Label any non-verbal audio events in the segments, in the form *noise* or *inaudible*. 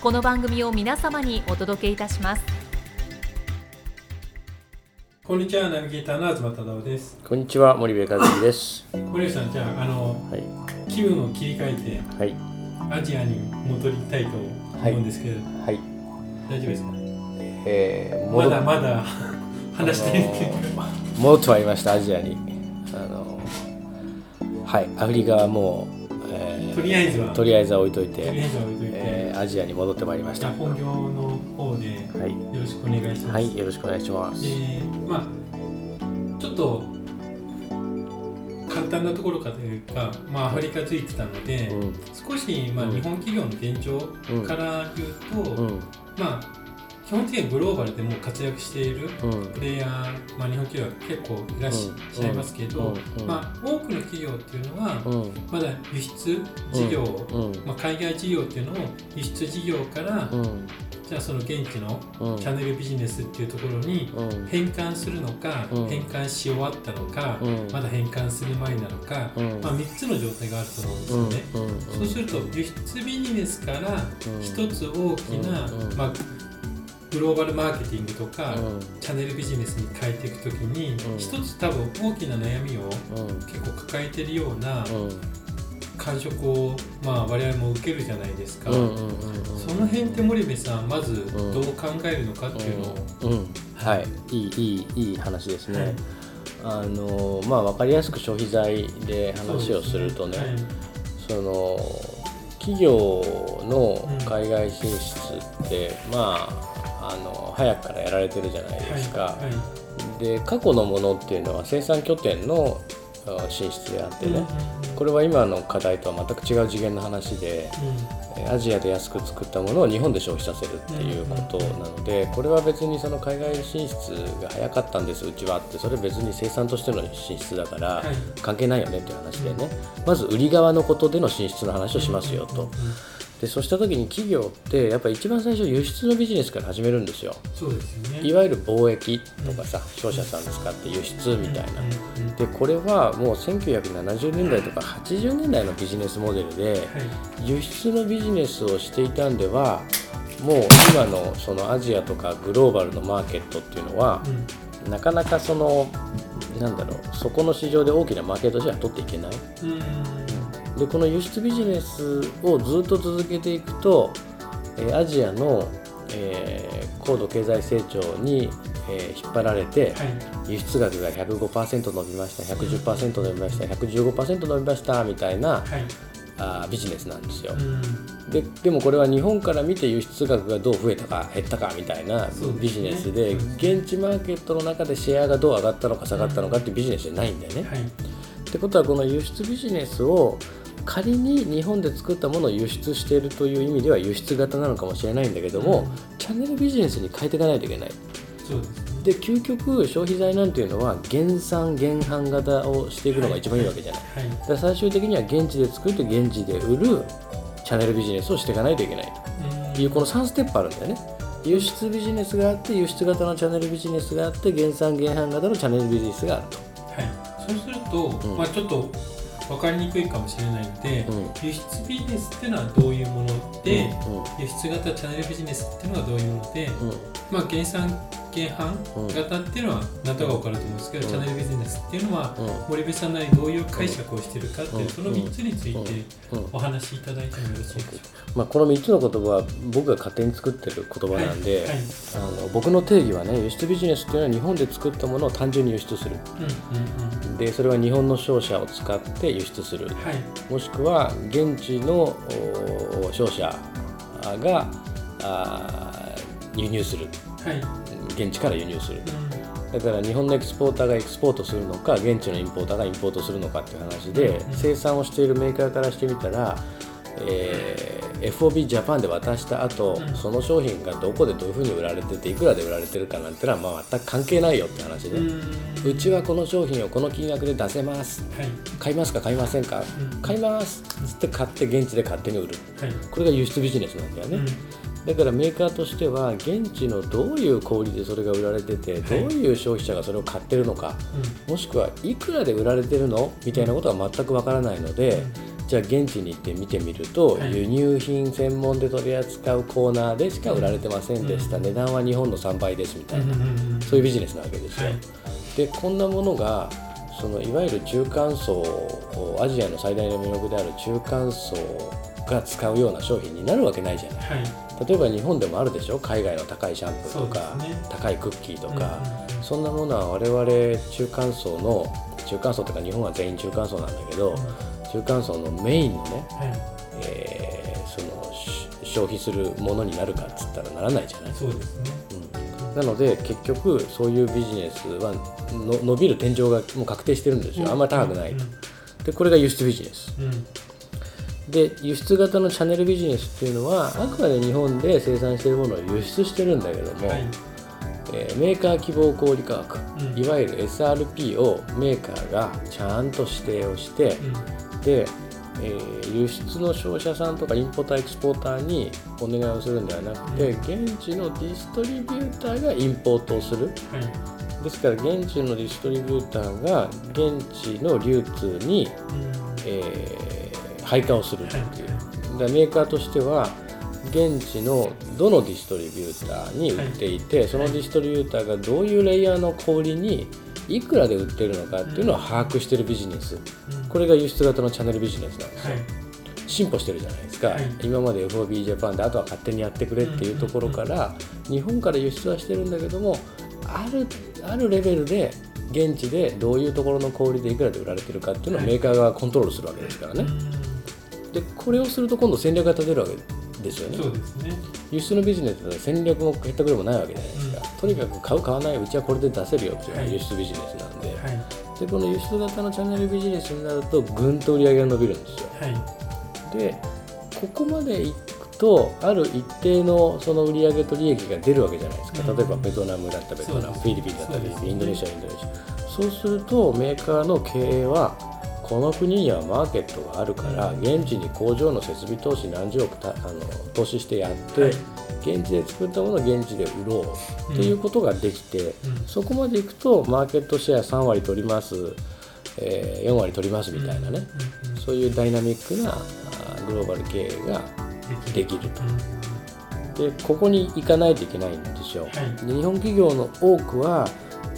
この番組を皆様にお届けいたします。こんにちはナビゲーターの東忠夫です。こんにちは森部和樹です。森部さんじゃああのはい。気分を切り替えてはい。アジアに戻りたいと思うんですけど、はい。大丈夫ですか？えー、ま戻だまだ *laughs* 話したい戻ってまいりましたアジアに。あのはい。アフリカはもう、えーとりあえずは。とりあえずは置いといとりあて、えずは置いといて、えーアジアに戻ってまいりました。本業の方ではいよろしくお願いします、はい。よろしくお願いします。でまあちょっと簡単なところかというか、まあ、アフリカついてたので、うん。少し、まあ、うん。日本企業の現状から言うと、うん。まあ基本的にグローバルでもう活躍しているうん。プレイヤー、まあ、日本企業は結構いらっしうん。ゃいますけど、まあ、多くの企業っていうのはうん。まだ輸出事業、うん。まあ、海外事業っていうのを輸出事業から、うん。じゃあその現地のうん。チャンネルビジネスっていうところにうん。変換するのか、うん。変換し終わったのか、うん。まだ変換する前なのか、うん。まあ、3つの状態があると思うんですうん。よね。うん。そうすると輸出ビジネスから一つ大きな、うん。まあ、グローバルマーケティングとか、うん。チャンネルビジネスに変えていくときに、うん。一つ多分大きな悩みをうん。結構抱えてるようなうん。感触を、まあ、我々も受けるじゃないですか、うんうんうんその辺って森部さんまずん。どう考えるのかっていうのを、うん、うん。はい。いいいいいい話ですね、はい。あのまあ分かりやすく消費財で話をするとねはい。その企業の海外進出って、まああの早くからやられてるじゃないですか、はいはい。で過去のものっていうのは生産拠点のあ進出であってね、これは今の課題とは全く違う次元の話で、えアジアで安く作ったものを日本で消費させるっていうことなのでこれは別にその海外進出が早かったんですうちはってそれ別に生産としての進出だからはい。関係ないよねっていう話でね。まず売り側のことでの進出の話をしますよとでそうした時に企業ってやっぱり一番最初輸出のビジネスから始めるんですよ。そうですよね。いわゆる貿易とかさ商社さん使って輸出みたいな。でこれはもう1970年代とか80年代のビジネスモデルではい。輸出のビジネスをしていたんではもう今のそのアジアとかグローバルのマーケットっていうのはなかなかそのなんだろうそこの市場で大きなマーケットとしては取っていけないでこの輸出ビジネスをずっと続けていくと、えーアジアの、えー高度経済成長に、えー引っ張られて、はい。輸出額が105%伸びました110%伸びました115%伸びましたみたいなはい。あービジネスなんですよ。うん。ででもこれは日本から見て輸出額がどう増えたか減ったかみたいなビジネスでうん。現地マーケットの中でシェアがどう上がったのか下がったのかっていうビジネスじゃないんだよね。はい。ってことはこの輸出ビジネスを仮に日本で作ったものを輸出しているという意味では輸出型なのかもしれないんだけども、うんチャンネルビジネスに変えていかないといけない。そうですねで究極消費財なんていうのは減産減販型をしていくのが一番いいわけじゃない。はいだから最終的には現地で作って現地で売るチャンネルビジネスをしていかないといけないというこの3ステップあるんだよね。輸出ビジネスがあって輸出型のチャンネルビジネスがあって減産減販型のチャンネルビジネスがあると。はい、そうすると、うんまあ、ちょっと分かりにくいかもしれないので、うん。輸出ビジネスっていうのはどういうもので、うん。輸出型チャンネルビジネスっていうのはどういうもので、うんまあ原産原版型っていうのは何とか分かると思うんですけど、うん。チャンネルビジネスっていうのは、うん。森部さんなりどういう解釈をしてるかっていう、うん。その3つについてうん。お話しいただいてもよろしいでしょまあ、この3つの言葉は僕が勝手に作ってる言葉なんで、はい。はい。あの僕の定義はね輸出ビジネスっていうのは日本で作ったものを単純に輸出する。うか。うんうん。でそれは日本の商社を使って輸出する。うん。はい。もしくは現地のお商社があー輸入する。はい。現地から輸入する。うだから日本のエクスポーターがエクスポートするのか現地のインポーターがインポートするのかっていう話でうん生産をしているメーカーからしてみたら、えー FOB ジャパンで渡した後、うん。その商品がどこでどういうふうに売られてていくらで売られてるかなんてのはまあ全く関係ないよって話ん。で、うちはこの商品をこの金額で出せます。はい。買いますか買いませんか、うん。買いますつって買って現地で勝手に売る。はい。これが輸出ビジネスなんだよね、うんだからメーカーとしては現地のどういう小売りでそれが売られてて、どういう消費者がそれを買ってるのかもしくはいくらで売られてるの？みたいなことは全くわからないので、じゃあ現地に行って見てみると、はい。輸入品専門で取り扱うコーナーでしか売られてませんでした、うん。値段は日本の3倍ですみたいな、そういうビジネスなわけですよ。はい。でこんなものがそのいわゆる中間層アジアの最大の魅力である中間層が使うような商品になるわけないじゃない。例えば日本でもあるでしょ？海外の高いシャンプーとか、ね。高いクッキーとか、うんうんうん。そんなものは我々中間層の中間層というか日本は全員中間層なんだけど、中間層のメインのね、はい。えーそのし消費するものになるかっつったらならないじゃない、そうですね。うん、なので結局そういうビジネスはの伸びる天井がもう確定してるんですよ。あんまり高くない、うん。でこれが輸出ビジネス。うん。で輸出型のチャンネルビジネスっていうのはあくまで日本で生産しているものを輸出してるんだけども、はい。えーメーカー希望小売価格、うんいわゆる SRP をメーカーがちゃんと指定をして、うん。で、えー輸出の商社さんとかインポーターエクスポーターにお願いをするんではなくて、うん現地のディストリビューターがインポートをするはい。ですから現地のディストリビューターが現地の流通に、うん。えー配下をするっていう、だからメーカーとしては現地のどのディストリビューターに売っていて、そのディストリビューターがどういうレイヤーの小売りにいくらで売ってるのかっていうのを把握してるビジネス。うん。これが輸出型のチャンネルビジネスなんですよ、はい。進歩してるじゃないですか、はい。今まで FOB ジャパンであとは勝手にやってくれっていうところから、日本から輸出はしてるんだけどもあるあるレベルで現地でどういうところの小売りでいくらで売られてるかっていうのをはい。メーカーがコントロールするわけですからね、でこれをすると今度戦略が立てるわけですよね。そうですね。輸出のビジネスで戦略もへったくれもないわけじゃないですか、とにかく買う買わないうちはこれで出せるよっていうのがはい。輸出ビジネスなんで、はい。でこの輸出型のチャンネルビジネスになるとぐんと売り上げが伸びるんですよ。はい。でここまでいくとある一定のその売り上げと利益が出るわけじゃないですか、うん。例えばベトナムだったらベトナム、フィリピンだったり、インドネシアインドネシア。そうするとメーカーの経営はこの国にはマーケットがあるから、うん。現地に工場の設備投資何十億たあの投資してやって、はい。現地で作ったものを現地で売ろうっていうことができて、うん。そこまでいくとマーケットシェア3割取ります、えー4割取りますみたいなね、うんうんそういうダイナミックなグローバル経営がうんできると。うん。でここに行かないといけないんですよ、はい。で日本企業の多くは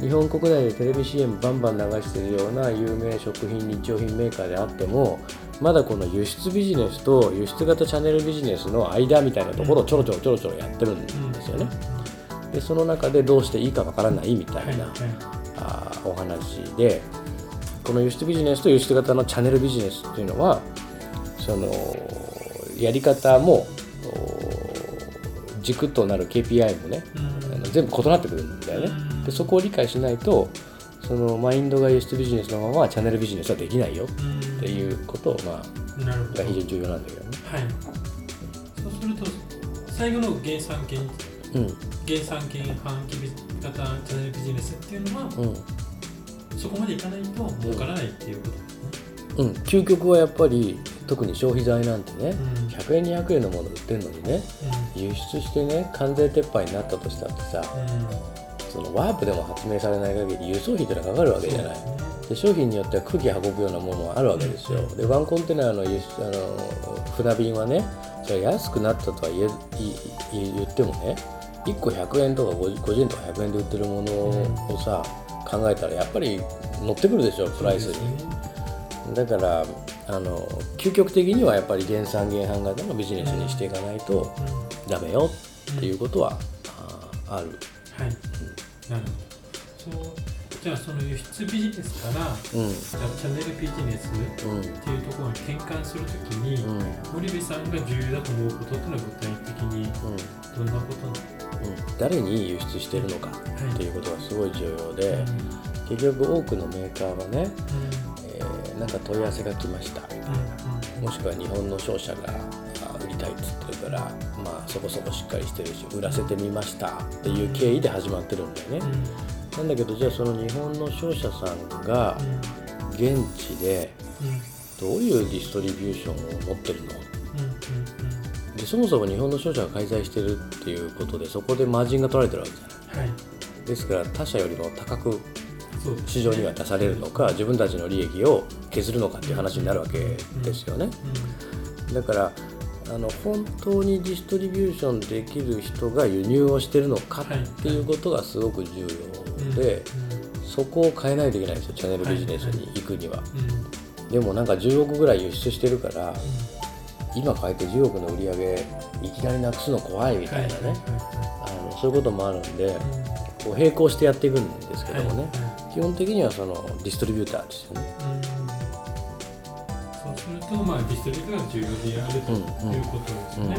日本国内でテレビ CM バンバン流しているような有名食品日用品メーカーであってもまだこの輸出ビジネスと輸出型チャンネルビジネスの間みたいなところをちょろちょろちょろちょろやってるんですよね、でその中でどうしていいかわからないみたいな、はいあーお話でこの輸出ビジネスと輸出型のチャンネルビジネスっていうのはそのやり方もお軸となる KPI もね全部異なってくるんだよね。うんでそこを理解しないとそのマインドが輸出ビジネスのままチャンネルビジネスはできないようんっていうことを、まあ、なるほど。が非常に重要なんだけどね。はい。そうすると最後の原産原うん。原産原販機型チャンネルビジネスっていうのはうん。そこまでいかないと儲からないっていうこと。ですねうん、究極はやっぱり特に消費財なんてねうん。100円200円のもの売ってるのにね輸出してね関税撤廃になったとしたってさそのワープでも発明されない限り輸送費ってのはかかるわけじゃない。で商品によっては空気運ぶようなものはあるわけですよ。うんでワンコンテナの輸出あの船便はねじゃあ安くなったとは言え言ってもね1個100円とか 50, 50円とか100円で売ってるものをさ、考えたらやっぱり乗ってくるでしょプライスに、だからあの究極的にはやっぱり原産原販型のビジネスにしていかないとダメよっていうことは、あある。はい、なるほどそうじゃあその輸出ビジネスから、うん。じゃあチャンネルビジネスうんっていうところに転換するときに、うん。森部さんが重要だと思うことっていうのは具体的にうん。どんなことなの？うん。誰に輸出してるのかっていうことがすごい重要で、うん。結局多くのメーカーはね、うえーなんか問い合わせが来ました。んうん。もしくは日本の商社がたいっつってるからまあそこそこしっかりしてるし売らせてみましたっていう経緯で始まってるんだよね、なんだけどじゃあその日本の商社さんが現地でどういうディストリビューションを持ってるの？でそもそも日本の商社が開催してるっていうことでそこでマージンが取られてるわけじゃない。はい。ですから他社よりも高く市場には出されるのか自分たちの利益を削るのかっていう話になるわけですよね。だからあの本当にディストリビューションできる人が輸入をしてるのかっていうことがすごく重要でそこを変えないといけないんですよチャンネルビジネスに行くには。でもなんか10億ぐらい輸出してるから今変えて10億の売り上げいきなりなくすの怖いみたいなね。あのそういうこともあるんでこう並行してやっていくんですけどもね。基本的にはそのディストリビューターですよねと、まあ、ディストリビューターが重要であるとうんいうことですうんよね。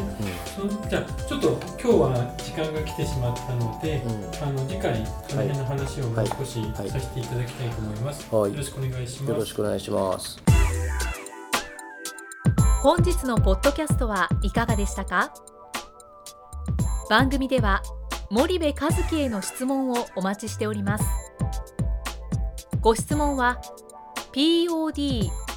そじゃあ、ちょっと今日は時間が来てしまったので、うんあの次回、この辺の話をもう少しはい。させていただきたいと思います。はい。よろしくお願いしよろます。しくお願いします。本日のポッドキャストはいかがでしたか？番組では森部和樹への質問をお待ちしております。ご質問は podcast